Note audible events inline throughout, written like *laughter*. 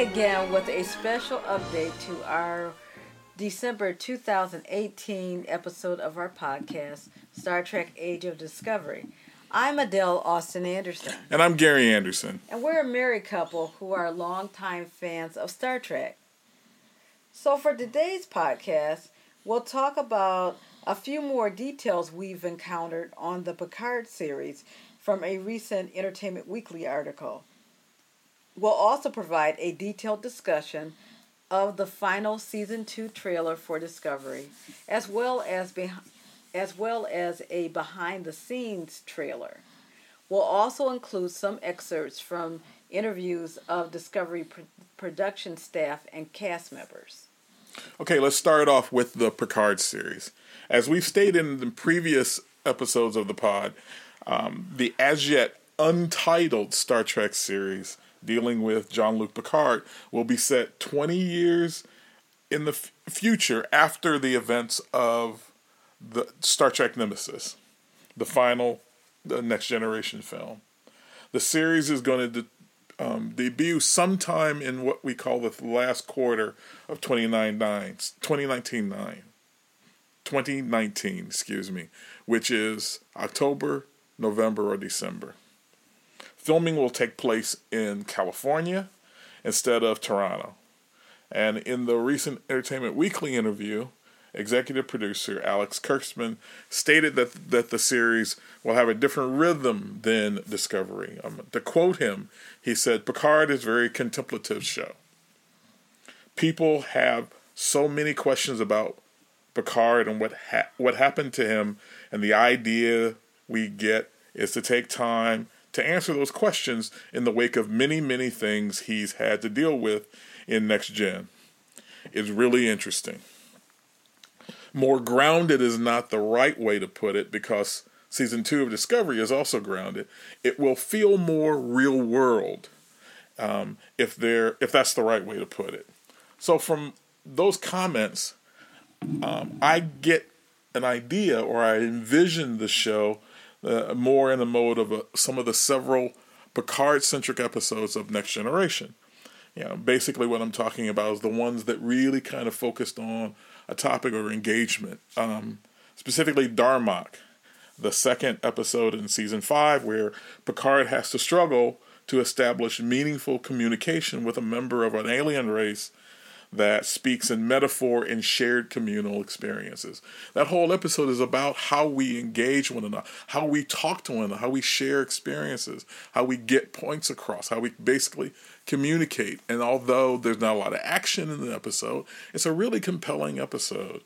again with a special update to our December 2018 episode of our podcast, Star Trek Age of Discovery. I'm Adele Austin Anderson. And I'm Gary Anderson. And we're a married couple who are longtime fans of Star Trek. So for today's podcast, we'll talk about a few more details we've encountered on the Picard series from a recent Entertainment Weekly article. We'll also provide a detailed discussion of the final season 2 trailer for Discovery as well as be- as well as a behind the scenes trailer. We'll also include some excerpts from interviews of Discovery pr- production staff and cast members. Okay, let's start off with the Picard series. As we've stated in the previous episodes of the pod, um, the as yet untitled Star Trek series dealing with Jean Luc Picard will be set 20 years in the f- future after the events of the Star Trek Nemesis, the final, the next generation film. The series is going to de- um, debut sometime in what we call the last quarter of 2019, 9, 2019, excuse me, which is October, November, or December. Filming will take place in California instead of Toronto. And in the recent Entertainment Weekly interview, executive producer Alex Kurtzman stated that that the series will have a different rhythm than Discovery. Um, to quote him, he said, "Picard is a very contemplative show. People have so many questions about Picard and what ha- what happened to him, and the idea we get is to take time to answer those questions in the wake of many many things he's had to deal with in Next Gen. It's really interesting." more grounded is not the right way to put it because season two of Discovery is also grounded. It will feel more real world um, if there if that's the right way to put it. So from those comments, um, I get an idea or I envision the show uh, more in the mode of a, some of the several Picard centric episodes of Next Generation. You know, basically what I'm talking about is the ones that really kind of focused on a topic or engagement. Um, specifically, Darmok, the second episode in season five, where Picard has to struggle to establish meaningful communication with a member of an alien race that speaks in metaphor and shared communal experiences. That whole episode is about how we engage one another, how we talk to one another, how we share experiences, how we get points across, how we basically communicate. And although there's not a lot of action in the episode, it's a really compelling episode.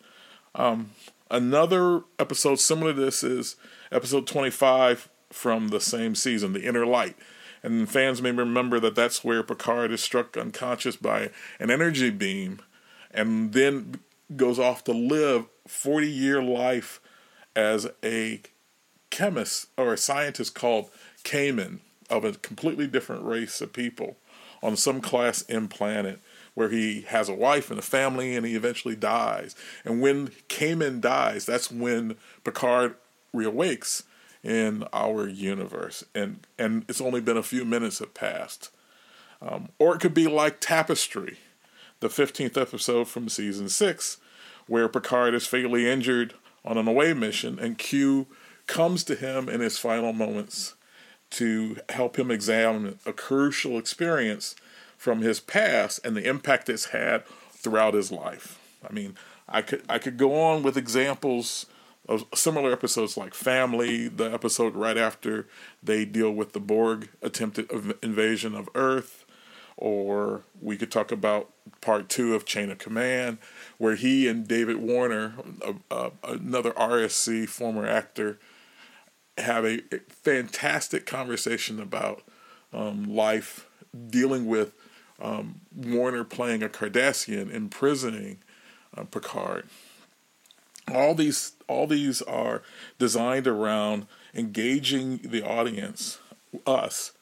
Um, another episode similar to this is episode 25 from the same season, The Inner Light. And fans may remember that that's where Picard is struck unconscious by an energy beam and then goes off to live 40 year life as a chemist or a scientist called Kamin of a completely different race of people on some class M planet where he has a wife and a family and he eventually dies. And when Kamin dies, that's when Picard reawakes in our universe, and and it's only been a few minutes have passed. Um, or it could be like Tapestry, the fifteenth episode from season six, where Picard is fatally injured on an away mission, and Q comes to him in his final moments to help him examine a crucial experience from his past and the impact it's had throughout his life. I mean, I could I could go on with examples similar episodes like Family, the episode right after they deal with the Borg attempted invasion of Earth, or we could talk about part two of Chain of Command, where he and David Warner, another RSC former actor, have a, a fantastic conversation about um, life, dealing with um, Warner playing a Cardassian, imprisoning uh, Picard all these all these are designed around engaging the audience us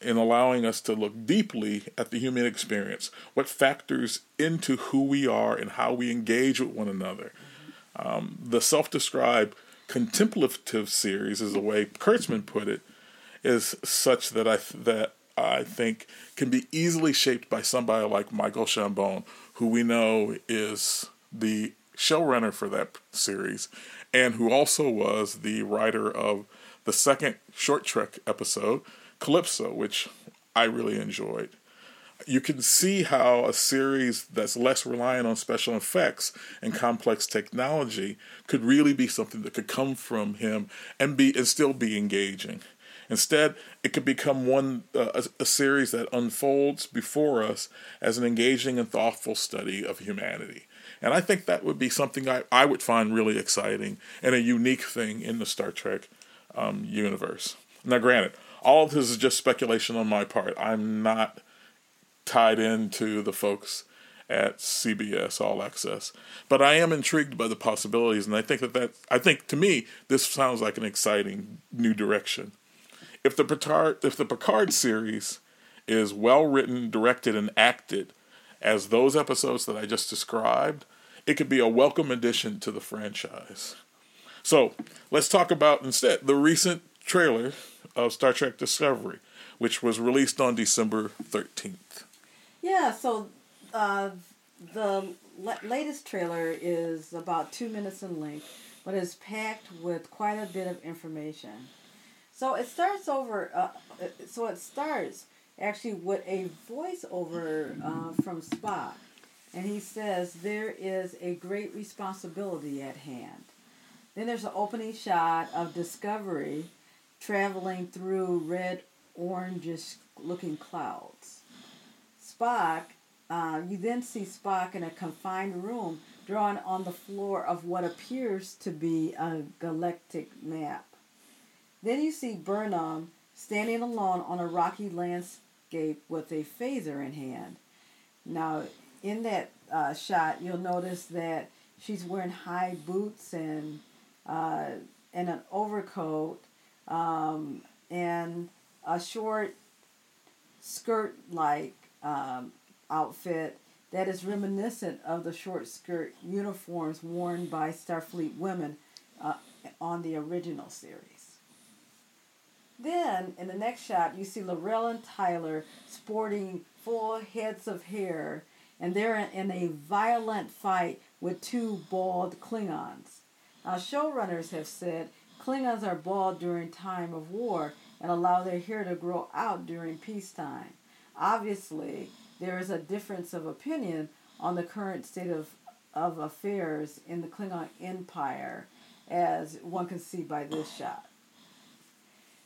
in allowing us to look deeply at the human experience what factors into who we are and how we engage with one another. Um, the self-described contemplative series is the way kurtzman put it is such that i that I think can be easily shaped by somebody like Michael Chabon, who we know is the showrunner for that series, and who also was the writer of the second short trek episode, Calypso, which I really enjoyed. You can see how a series that's less reliant on special effects and complex technology could really be something that could come from him and be and still be engaging. Instead, it could become one uh, a, a, series that unfolds before us as an engaging and thoughtful study of humanity. And I think that would be something I, I would find really exciting and a unique thing in the Star Trek um, universe. Now, granted, all of this is just speculation on my part. I'm not tied into the folks at CBS All Access, but I am intrigued by the possibilities, and I think that that I think to me this sounds like an exciting new direction. If the Picard if the Picard series is well written, directed, and acted as those episodes that I just described, it could be a welcome addition to the franchise. So let's talk about instead the recent trailer of Star Trek Discovery, which was released on December 13th. Yeah, so uh, the latest trailer is about two minutes in length, but is packed with quite a bit of information. So it starts over, uh, so it starts actually with a voiceover uh, from Spock. And he says, There is a great responsibility at hand. Then there's an opening shot of Discovery traveling through red, orangish looking clouds. Spock, uh, you then see Spock in a confined room drawn on the floor of what appears to be a galactic map. Then you see Burnham standing alone on a rocky landscape with a phaser in hand. Now, in that uh, shot, you'll notice that she's wearing high boots and uh, and an overcoat um, and a short skirt like um, outfit that is reminiscent of the short skirt uniforms worn by Starfleet women uh, on the original series. Then, in the next shot, you see L'Rell and Tyler sporting full heads of hair, and they're in a violent fight with two bald Klingons. Now, showrunners have said Klingons are bald during time of war and allow their hair to grow out during peacetime. Obviously, there is a difference of opinion on the current state of, of affairs in the Klingon Empire, as one can see by this shot.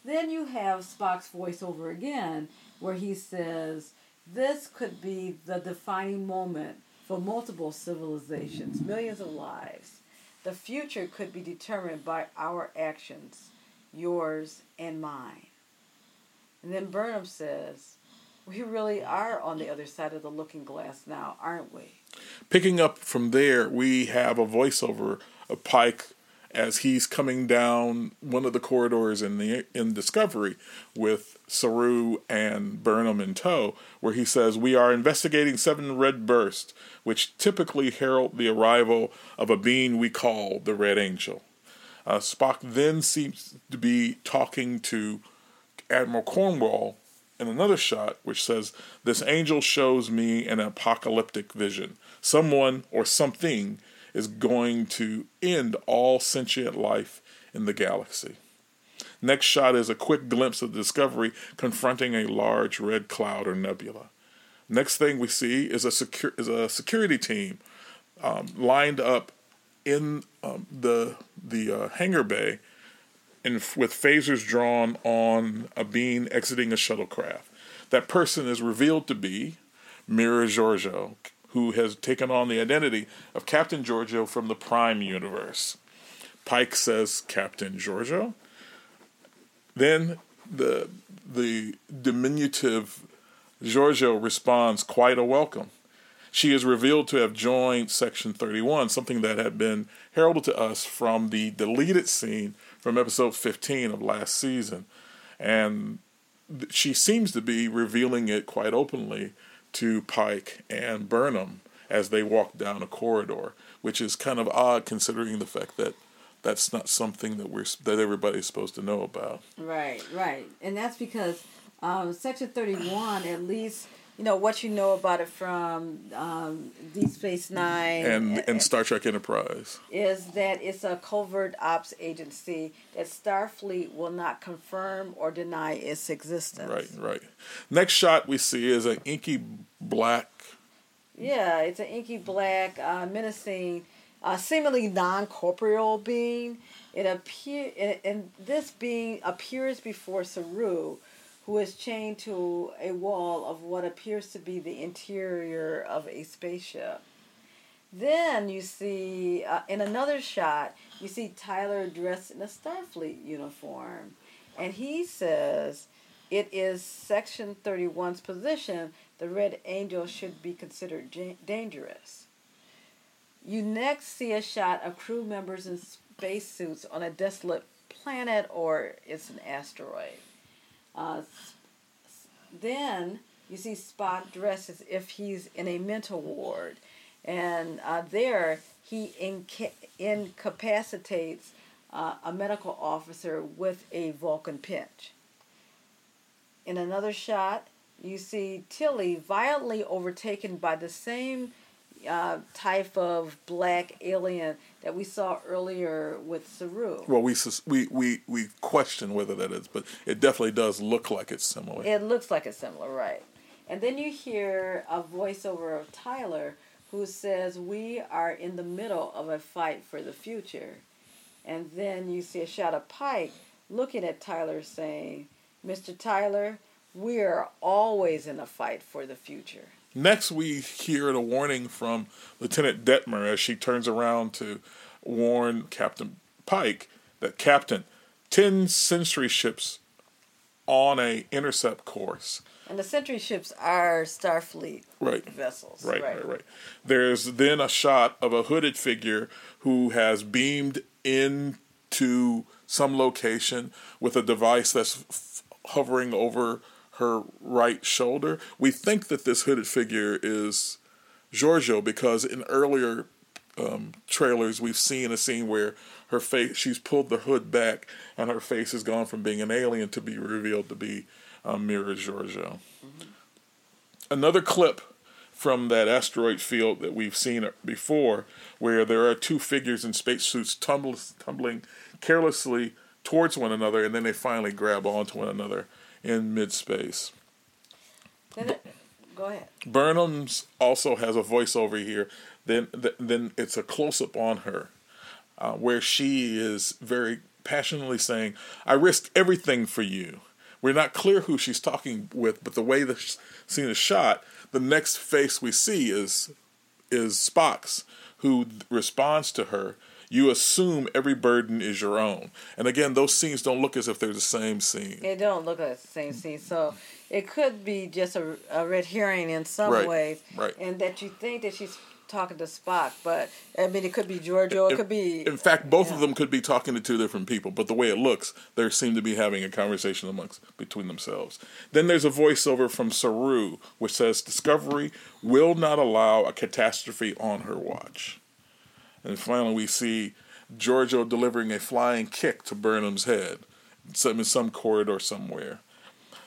Then you have Spock's voiceover again, where he says, This could be the defining moment for multiple civilizations, millions of lives. The future could be determined by our actions, yours and mine. And then Burnham says, We really are on the other side of the looking glass now, aren't we? Picking up from there, we have a voiceover of Pike as he's coming down one of the corridors in the in Discovery with Saru and Burnham in tow, where he says, "We are investigating seven red bursts, which typically herald the arrival of a being we call the Red Angel." Uh, Spock then seems to be talking to Admiral Cornwall in another shot, which says, "This angel shows me an apocalyptic vision. Someone or something." Is going to end all sentient life in the galaxy. Next shot is a quick glimpse of the Discovery confronting a large red cloud or nebula. Next thing we see is a, secu- is a security team um, lined up in um, the the uh, hangar bay and f- with phasers drawn on a being exiting a shuttlecraft. That person is revealed to be Mirror Georgiou, who has taken on the identity of Captain Georgiou from the Prime universe. Pike says Captain Georgiou. Then the the diminutive Georgiou responds quite a welcome. She is revealed to have joined Section 31, something that had been heralded to us from the deleted scene from episode 15 of last season. And she seems to be revealing it quite openly to Pike and Burnham as they walk down a corridor, which is kind of odd considering the fact that that's not something that we're that everybody's supposed to know about. Right, right, and that's because Um, Section 31, at least, you know, what you know about it from um, Deep Space Nine and and Star Trek Enterprise. is that it's a covert ops agency that Starfleet will not confirm or deny its existence. Right, right. Next shot we see is an inky black. Yeah, it's an inky black, uh, menacing, uh, seemingly non-corporeal being. It appear and, and this being appears before Saru, who is chained to a wall of what appears to be the interior of a spaceship. Then you see uh, in another shot, you see Tyler dressed in a Starfleet uniform, and he says it is Section 31's position the Red Angel should be considered dangerous. You next see a shot of crew members in spacesuits on a desolate planet or it's an asteroid. Uh, then you see Spock dressed as if he's in a mental ward, and uh, there he inca- incapacitates uh, a medical officer with a Vulcan pinch. In another shot, you see Tilly violently overtaken by the same uh, type of black alien that we saw earlier with Saru. Well, we we we we question whether that is, but it definitely does look like it's similar. It looks like it's similar, right? And then you hear a voiceover of Tyler who says, We are in the middle of a fight for the future. And then you see a shot of Pike looking at Tyler saying, Mr. Tyler, we are always in a fight for the future. Next, we hear the warning from Lieutenant Detmer as she turns around to warn Captain Pike that Captain, ten Century ships on a intercept course. And the Sentry ships are Starfleet Right. vessels. Right, right, right. There's then a shot of a hooded figure who has beamed into some location with a device that's f- hovering over her right shoulder. We think that this hooded figure is Georgiou because in earlier um, trailers we've seen a scene where her face she's pulled the hood back and her face has gone from being an alien to be revealed to be um, Mirror Georgiou. Another clip from that asteroid field that we've seen before, where there are two figures in spacesuits tumble, tumbling carelessly towards one another, and then they finally grab onto one another in mid space. Go ahead. Burnham's also has a voiceover here. Then, then it's a close up on her, uh, where she is very passionately saying, "I risked everything for you." We're not clear who she's talking with, but the way the scene is shot, the next face we see is is Spock's, who responds to her. You assume every burden is your own, and again, those scenes don't look as if they're the same scene. It don't look like the same scene, so it could be just a, a red herring in some Right, ways, right. and that you think that she's talking to Spock, but I mean it could be Georgiou, it could be. In fact, both of them could be talking to two different people, but the way it looks, they seem to be having a conversation amongst between themselves. Then there's a voiceover from Saru, which says Discovery will not allow a catastrophe on her watch. And finally, we see Georgiou delivering a flying kick to Burnham's head, some in some corridor somewhere.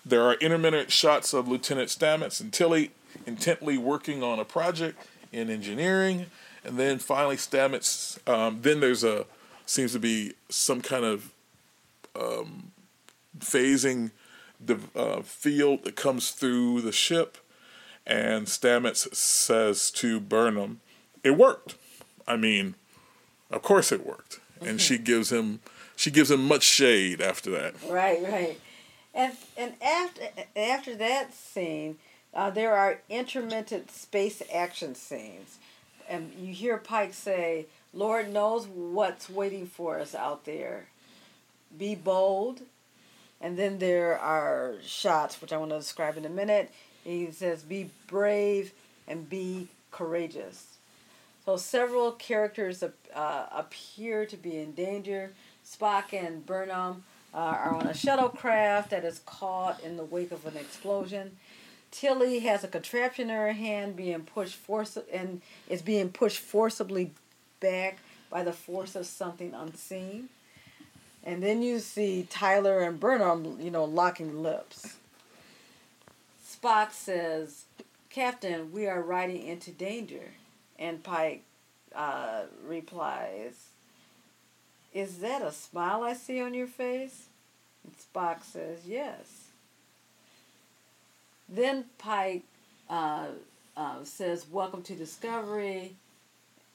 There are intermittent shots of Lieutenant Stamets and Tilly intently working on a project in engineering, and then finally Stamets. Um, then there's a seems to be some kind of um, phasing the uh, field that comes through the ship, and Stamets says to Burnham, "It worked. I mean, of course it worked." And she gives him she gives him much shade after that. Right, right, and and after after that scene, uh, there are intermittent space action scenes, and you hear Pike say, "Lord knows what's waiting for us out there. Be bold." And then there are shots, which I want to describe in a minute. He says, "Be brave and be courageous." So several characters uh, appear to be in danger. Spock and Burnham uh, are on a shuttlecraft that is caught in the wake of an explosion. Tilly has a contraption in her hand, being pushed force and is being pushed forcibly back by the force of something unseen. And then you see Tyler and Burnham, you know, locking lips. Spock says, Captain, we are riding into danger. And Pike uh, replies, Is that a smile I see on your face? And Spock says, Yes. Then Pike uh, uh, says, Welcome to Discovery,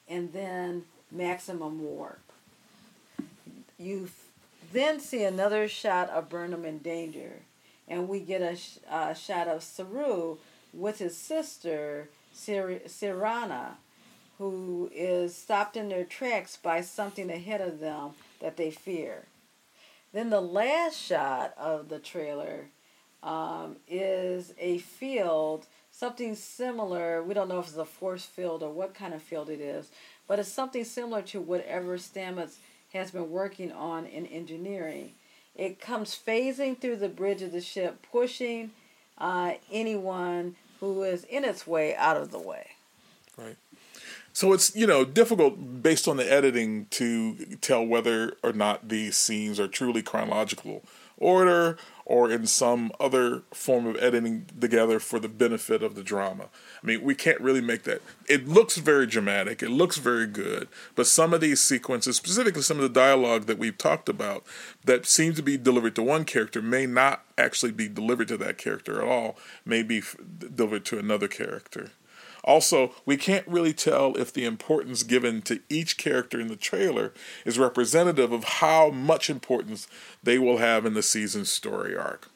and then Maximum Warp. You then see another shot of Burnham in danger, and we get a, sh- a shot of Saru with his sister, Sir- Siranna, who is stopped in their tracks by something ahead of them that they fear. Then the last shot of the trailer um, is a field, something similar. We don't know if it's a force field or what kind of field it is, but it's something similar to whatever Stamets has been working on in engineering. It comes phasing through the bridge of the ship, pushing uh, anyone who is in its way out of the way. Right. So it's you know difficult based on the editing to tell whether or not these scenes are truly chronological order or in some other form of editing together for the benefit of the drama. I mean, we can't really make that. It looks very dramatic, it looks very good, but some of these sequences, specifically some of the dialogue that we've talked about, that seem to be delivered to one character may not actually be delivered to that character at all, may be delivered to another character. Also, we can't really tell if the importance given to each character in the trailer is representative of how much importance they will have in the season's story arc.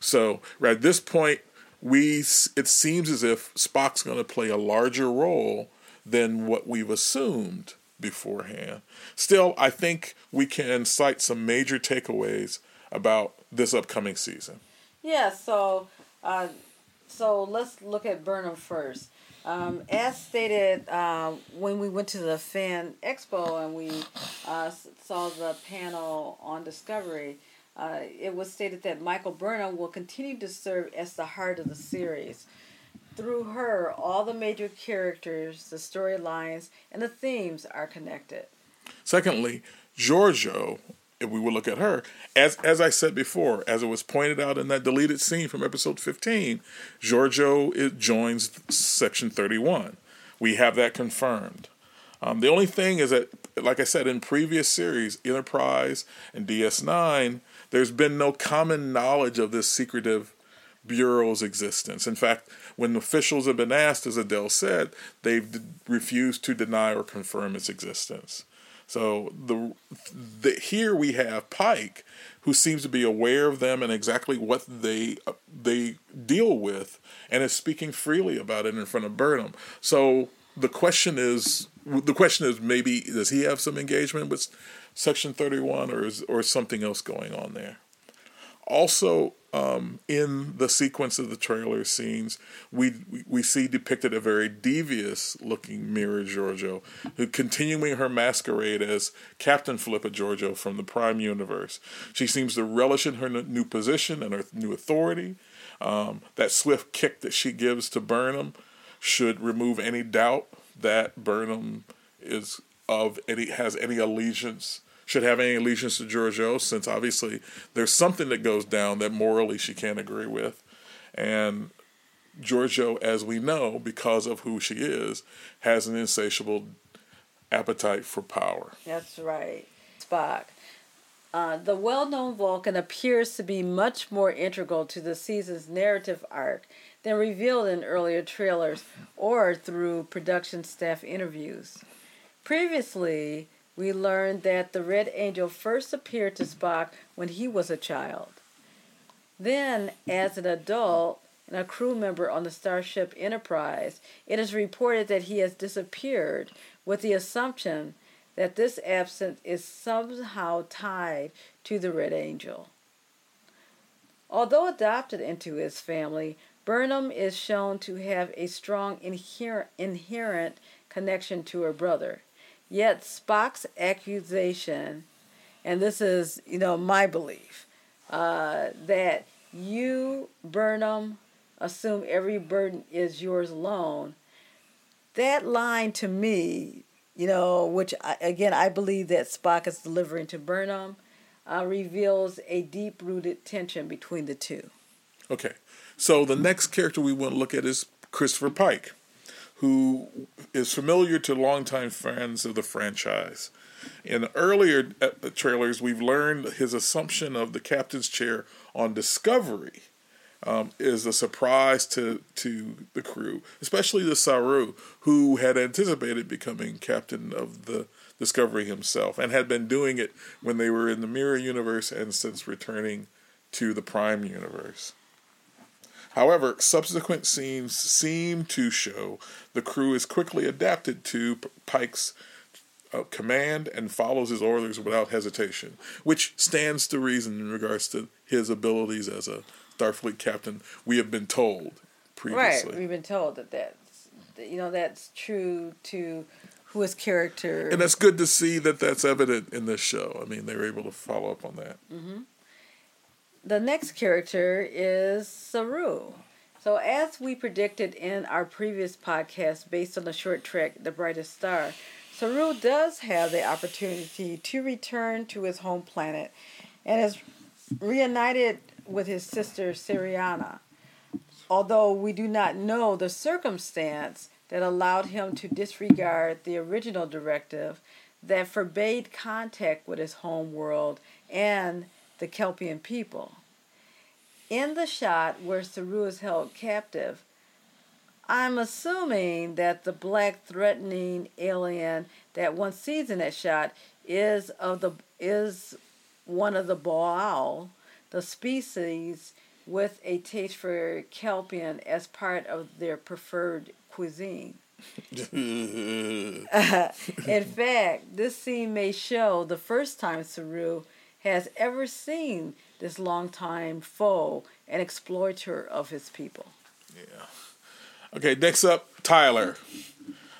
So, at this point, we it seems as if Spock's going to play a larger role than what we've assumed beforehand. Still, I think we can cite some major takeaways about this upcoming season. Yeah, so uh, so let's look at Burnham first. Um, as stated uh, when we went to the fan expo and we uh, saw the panel on Discovery, uh, it was stated that Michael Burnham will continue to serve as the heart of the series. Through her, all the major characters, the storylines, and the themes are connected. Secondly, Georgiou, if we will look at her, as as I said before, as it was pointed out in that deleted scene from episode 15, Georgiou it joins section 31. We have that confirmed. Um, the only thing is that, like I said in previous series, Enterprise and DS9, there's been no common knowledge of this secretive bureau's existence. In fact, when officials have been asked, as Adele said, they've refused to deny or confirm its existence. So the, the here we have Pike, who seems to be aware of them and exactly what they uh, they deal with, and is speaking freely about it in front of Burnham. So the question is, the question is maybe does he have some engagement with Section Thirty One, or is or something else going on there? Also, um, in the sequence of the trailer scenes, we we see depicted a very devious looking Mirror Georgiou, who continuing her masquerade as Captain Philippa Georgiou from the Prime Universe. She seems to relish in her new position and her new authority. Um, that swift kick that she gives to Burnham should remove any doubt that Burnham is of any has any allegiance should have any allegiance to Georgiou, since obviously there's something that goes down that morally she can't agree with. And Georgiou, as we know, because of who she is, has an insatiable appetite for power. That's right. Spock. Uh, the well known Vulcan appears to be much more integral to the season's narrative arc than revealed in earlier trailers or through production staff interviews. Previously, we learned that the Red Angel first appeared to Spock when he was a child. Then, as an adult and a crew member on the Starship Enterprise, it is reported that he has disappeared with the assumption that this absence is somehow tied to the Red Angel. Although adopted into his family, Burnham is shown to have a strong inherent, inherent connection to her brother. Yet Spock's accusation, and this is, you know, my belief, uh, that you, Burnham, assume every burden is yours alone. That line to me, you know, which I, again I believe that Spock is delivering to Burnham, uh, reveals a deep rooted tension between the two. Okay. So the next character we want to look at is Christopher Pike, who is familiar to longtime fans of the franchise. In earlier uh, trailers, we've learned his assumption of the captain's chair on Discovery um, is a surprise to to the crew, especially the Saru, who had anticipated becoming captain of the Discovery himself and had been doing it when they were in the Mirror Universe and since returning to the Prime Universe. However, subsequent scenes seem to show the crew is quickly adapted to Pike's uh, command and follows his orders without hesitation, which stands to reason in regards to his abilities as a Starfleet captain. We have been told previously. Right, we've been told that that's you know that's true to who his character. And that's good to see that that's evident in this show. I mean, they were able to follow up on that. Mm-hmm the next character is Saru. So, as we predicted in our previous podcast based on the short trek The Brightest Star, Saru does have the opportunity to return to his home planet and is reunited with his sister Siranna. Although we do not know the circumstance that allowed him to disregard the original directive that forbade contact with his home world and the Kelpien people. In the shot where Saru is held captive, I'm assuming that the black threatening alien that one sees in that shot is of the is one of the Ba'ul, the species with a taste for Kelpien as part of their preferred cuisine. *laughs* *laughs* in fact, this scene may show the first time Saru has ever seen this longtime foe and exploiter of his people. Yeah. Okay, next up, Tyler.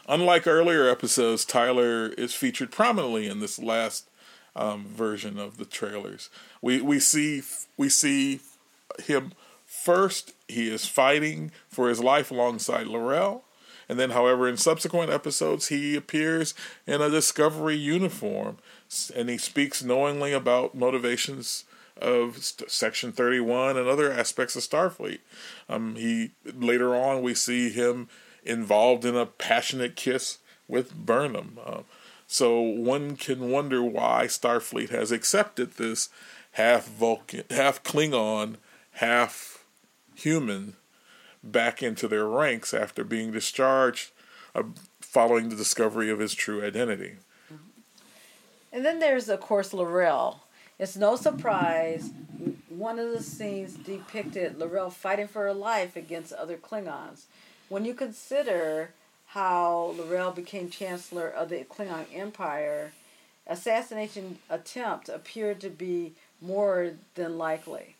Unlike earlier episodes, Tyler is featured prominently in this last um, version of the trailers. We we see we see him first. He is fighting for his life alongside L'Rell, and then, however, in subsequent episodes, he appears in a Discovery uniform and he speaks knowingly about motivations of Section 31 and other aspects of Starfleet. Um, he later on we see him involved in a passionate kiss with Burnham. Uh, so one can wonder why Starfleet has accepted this half Vulcan, half Klingon, half human back into their ranks after being discharged uh, following the discovery of his true identity. And then there's, of course, L'Rell. It's no surprise one of the scenes depicted L'Rell fighting for her life against other Klingons. When you consider how L'Rell became Chancellor of the Klingon Empire, assassination attempt appeared to be more than likely.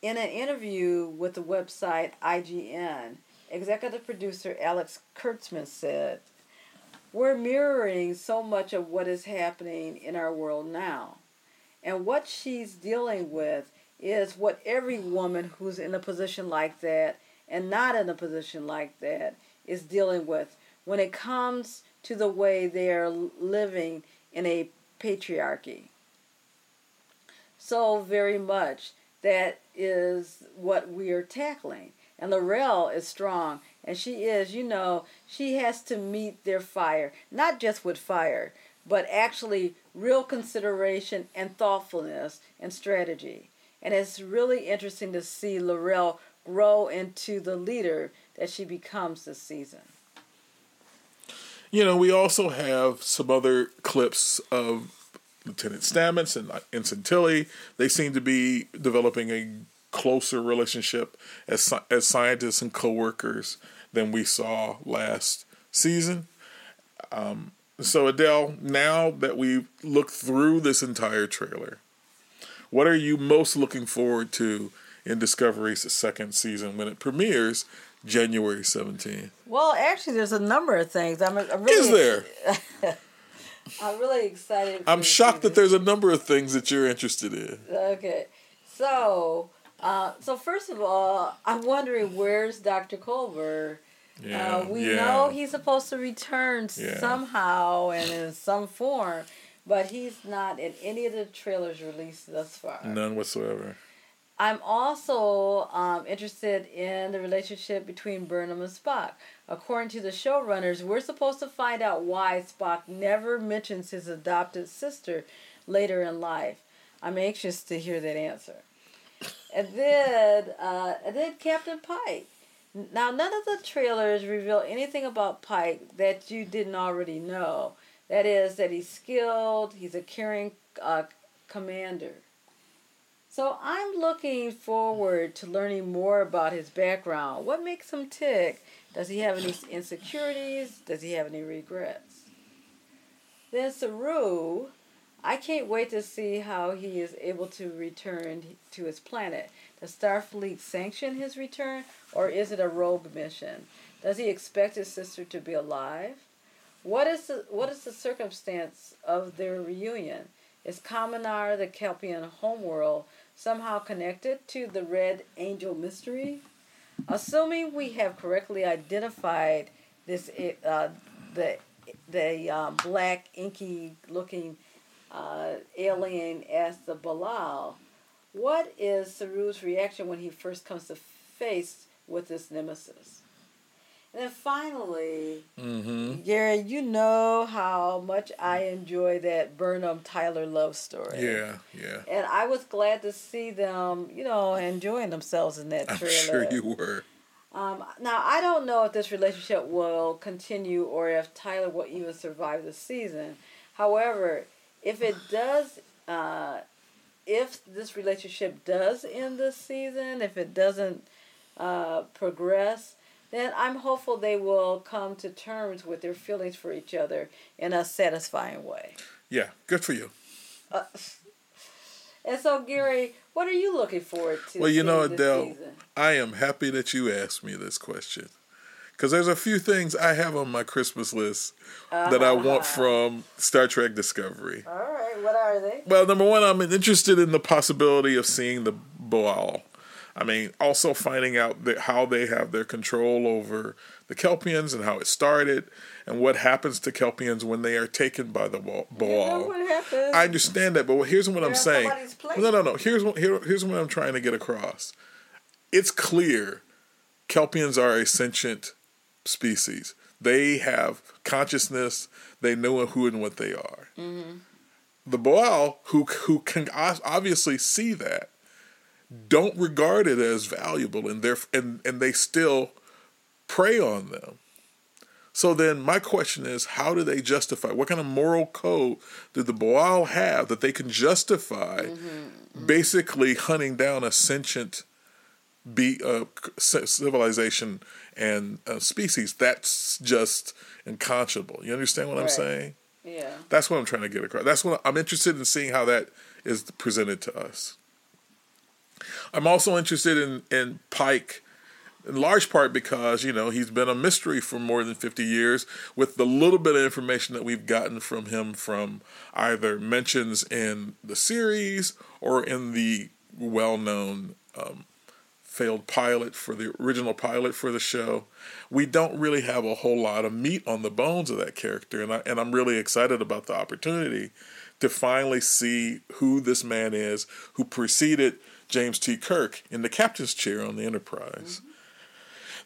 In an interview with the website IGN, executive producer Alex Kurtzman said, we're mirroring so much of what is happening in our world now. And what she's dealing with is what every woman who's in a position like that and not in a position like that is dealing with when it comes to the way they're living in a patriarchy. So, very much that is what we are tackling. And L'Rell is strong and she is, you know, she has to meet their fire, not just with fire, but actually real consideration and thoughtfulness and strategy. And it's really interesting to see L'Rell grow into the leader that she becomes this season. You know, we also have some other clips of Lieutenant Stamets and uh, Ensign Tilly. They seem to be developing a closer relationship as as scientists and coworkers than we saw last season. Um, so, Adele, now that we've looked through this entire trailer, what are you most looking forward to in Discovery's second season when it premieres January 17th? Well, actually, there's a number of things. I'm, I'm really Is there? *laughs* I'm really excited. I'm shocked that there's a number of things that you're interested in. Okay. So, uh, so first of all, I'm wondering where's Dr. Culber yeah, uh, we yeah. know he's supposed to return yeah. somehow and in some form, but he's not in any of the trailers released thus far. None whatsoever. I'm also um, interested in the relationship between Burnham and Spock. According to the showrunners, we're supposed to find out why Spock never mentions his adopted sister later in life. I'm anxious to hear that answer. And then, uh, and then Captain Pike. Now, none of the trailers reveal anything about Pike that you didn't already know. That is, that he's skilled, he's a caring uh, commander. So I'm looking forward to learning more about his background. What makes him tick? Does he have any insecurities? Does he have any regrets? Then Saru, I can't wait to see how he is able to return to his planet. Does Starfleet sanction his return, or is it a rogue mission? Does he expect his sister to be alive? What is the what is the circumstance of their reunion? Is Kaminar, the Kelpien homeworld, somehow connected to the Red Angel mystery? Assuming we have correctly identified this, uh, the the um, black inky looking uh, alien as the Ba'ul, what is Saru's reaction when he first comes to face with this nemesis? And then finally, mm-hmm. Gary, you know how much I enjoy that Burnham Tyler love story. Yeah, yeah. And I was glad to see them, you know, enjoying themselves in that trailer. I'm sure you were. Um, now I don't know if this relationship will continue or if Tyler will even survive the season. However, if it does, uh, if this relationship does end this season, if it doesn't uh, progress, then I'm hopeful they will come to terms with their feelings for each other in a satisfying way. Yeah, good for you. Uh, *laughs* and so, Gary, what are you looking forward to? Well, you know, Adele, I am happy that you asked me this question because there's a few things I have on my Christmas list uh-huh. that I want uh-huh. from Star Trek Discovery. All right, what are they? Well, number one, I'm interested in the possibility of seeing the Ba'ul. I mean, also finding out how they have their control over the Kelpiens and how it started and what happens to Kelpiens when they are taken by the Ba'ul. You know what happens. I understand that, but here's what They're I'm saying. No, no, no. Here's what here, here's what I'm trying to get across. It's clear Kelpiens are a sentient species. They have consciousness. They know who and what they are. Mm-hmm. The Ba'ul, who who can obviously see that, don't regard it as valuable, and they and and they still prey on them. So then, my question is, how do they justify? What kind of moral code do the Ba'ul have that they can justify. Mm-hmm. basically hunting down a sentient be uh, civilization and uh, species? That's just unconscionable. You understand what right. I'm saying? Yeah. That's what I'm trying to get across. That's what I'm interested in seeing how that is presented to us. I'm also interested in in Pike in large part because you know he's been a mystery for more than 50 years with the little bit of information that we've gotten from him from either mentions in the series or in the well-known um, failed pilot for the original pilot for the show. We don't really have a whole lot of meat on the bones of that character and, I, and i'm really excited about the opportunity to finally see who this man is who preceded james t. Kirk in the captain's chair on the enterprise. Mm-hmm.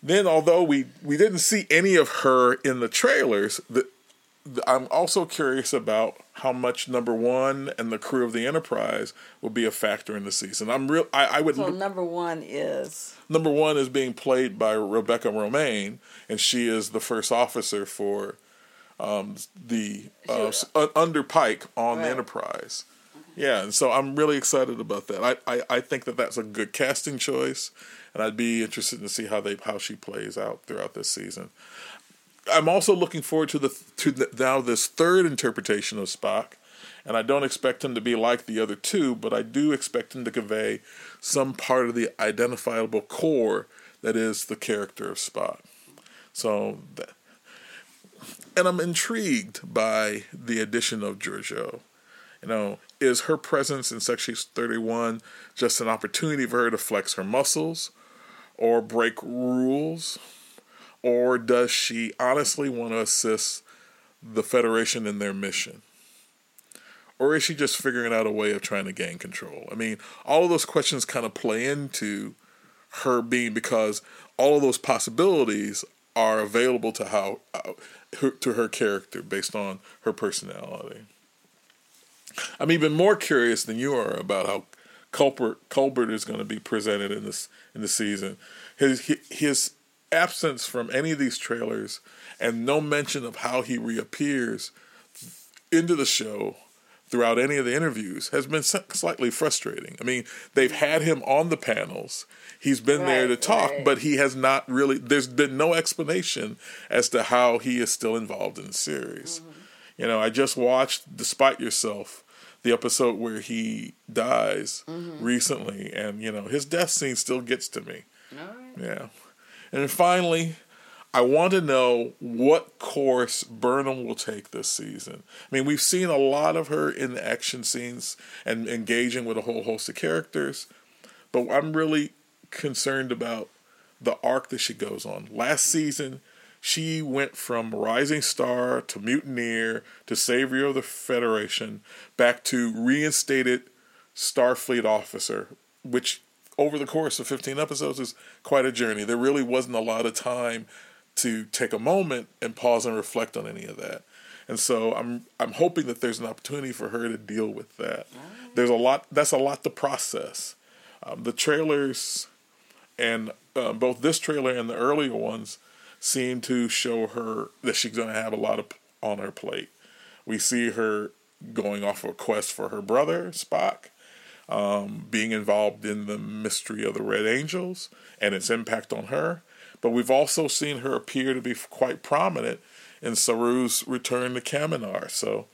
Then, although we, we didn't see any of her in the trailers, the, the, I'm also curious about how much number one and the crew of the Enterprise will be a factor in the season. I'm real. I, I would. So number one is number one is being played by Rebecca Romijn, and she is the first officer for um, the uh, under Pike on right. the Enterprise. Yeah, and so I'm really excited about that. I, I, I think that that's a good casting choice and I'd be interested to see how they how she plays out throughout this season. I'm also looking forward to the to the, now this third interpretation of Spock, and I don't expect him to be like the other two, but I do expect him to convey some part of the identifiable core that is the character of Spock. So, that, and I'm intrigued by the addition of Georgiou. You know, is her presence in Section 31 just an opportunity for her to flex her muscles? or break rules? Or does she honestly want to assist the Federation in their mission? or is she just figuring out a way of trying to gain control? I mean, all of those questions kind of play into her being because all of those possibilities are available to how uh, to her character based on her personality. I'm even more curious than you are about how Culber Culber is going to be presented in this in the season. His his absence from any of these trailers and no mention of how he reappears into the show throughout any of the interviews has been slightly frustrating. I mean, they've had him on the panels. He's been right, there to talk, right. but he has not really there's been no explanation as to how he is still involved in the series. Mm-hmm. You know, I just watched Despite Yourself, the episode where he dies mm-hmm. recently and you know, his death scene still gets to me. Yeah. And finally, I want to know what course Burnham will take this season. I mean, we've seen a lot of her in the action scenes and engaging with a whole host of characters, but I'm really concerned about the arc that she goes on. Last season, she went from rising star to mutineer to savior of the Federation back to reinstated Starfleet officer, which over the course of 15 episodes is quite a journey. There really wasn't a lot of time to take a moment and pause and reflect on any of that. And so I'm I'm hoping that there's an opportunity for her to deal with that. There's a lot that's a lot to process. Um, the trailers and uh, both this trailer and the earlier ones seem to show her that she's going to have a lot of on her plate. We see her going off a quest for her brother Spock, um, being involved in the mystery of the Red Angels and its impact on her. But we've also seen her appear to be quite prominent in Saru's return to Kaminar, so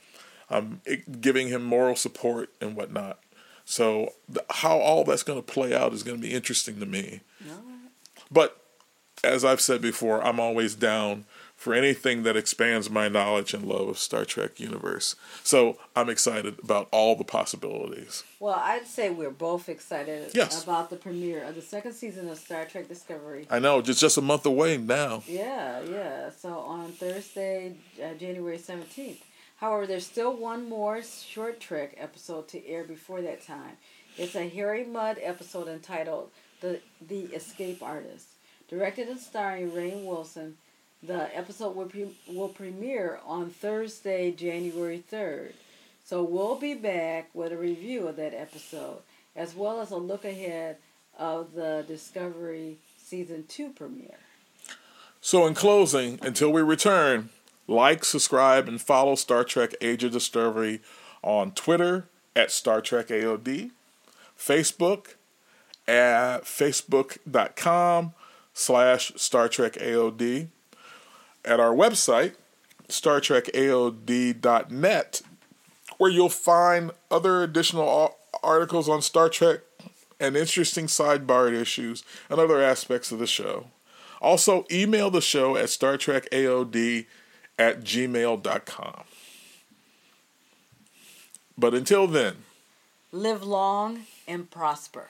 um, it, giving him moral support and whatnot. So the, how all that's going to play out is going to be interesting to me. But as I've said before, I'm always down for anything that expands my knowledge and love of Star Trek universe. So I'm excited about all the possibilities. Well, I'd say we're both excited yes. about the premiere of the second season of Star Trek Discovery. I know, just just a month away now. Yeah, yeah. So on Thursday, uh, January 17th. However, there's still one more short Trek episode to air before that time. It's a Harry Mudd episode entitled "The The Escape Artist," directed and starring Rainn Wilson the episode will, pre- will premiere on Thursday, January 3rd. So we'll be back with a review of that episode, as well as a look ahead of the Discovery Season 2 premiere. So, in closing, until we return, like, subscribe, and follow Star Trek Age of Discovery on Twitter at Star Trek AOD, Facebook at facebook.com slash Star Trek AOD, at our website, StarTrekAOD.net, where you'll find other additional articles on Star Trek and interesting sidebar issues and other aspects of the show. Also, email the show at Star Trek StarTrekAOD at gmail.com. But until then, live long and prosper.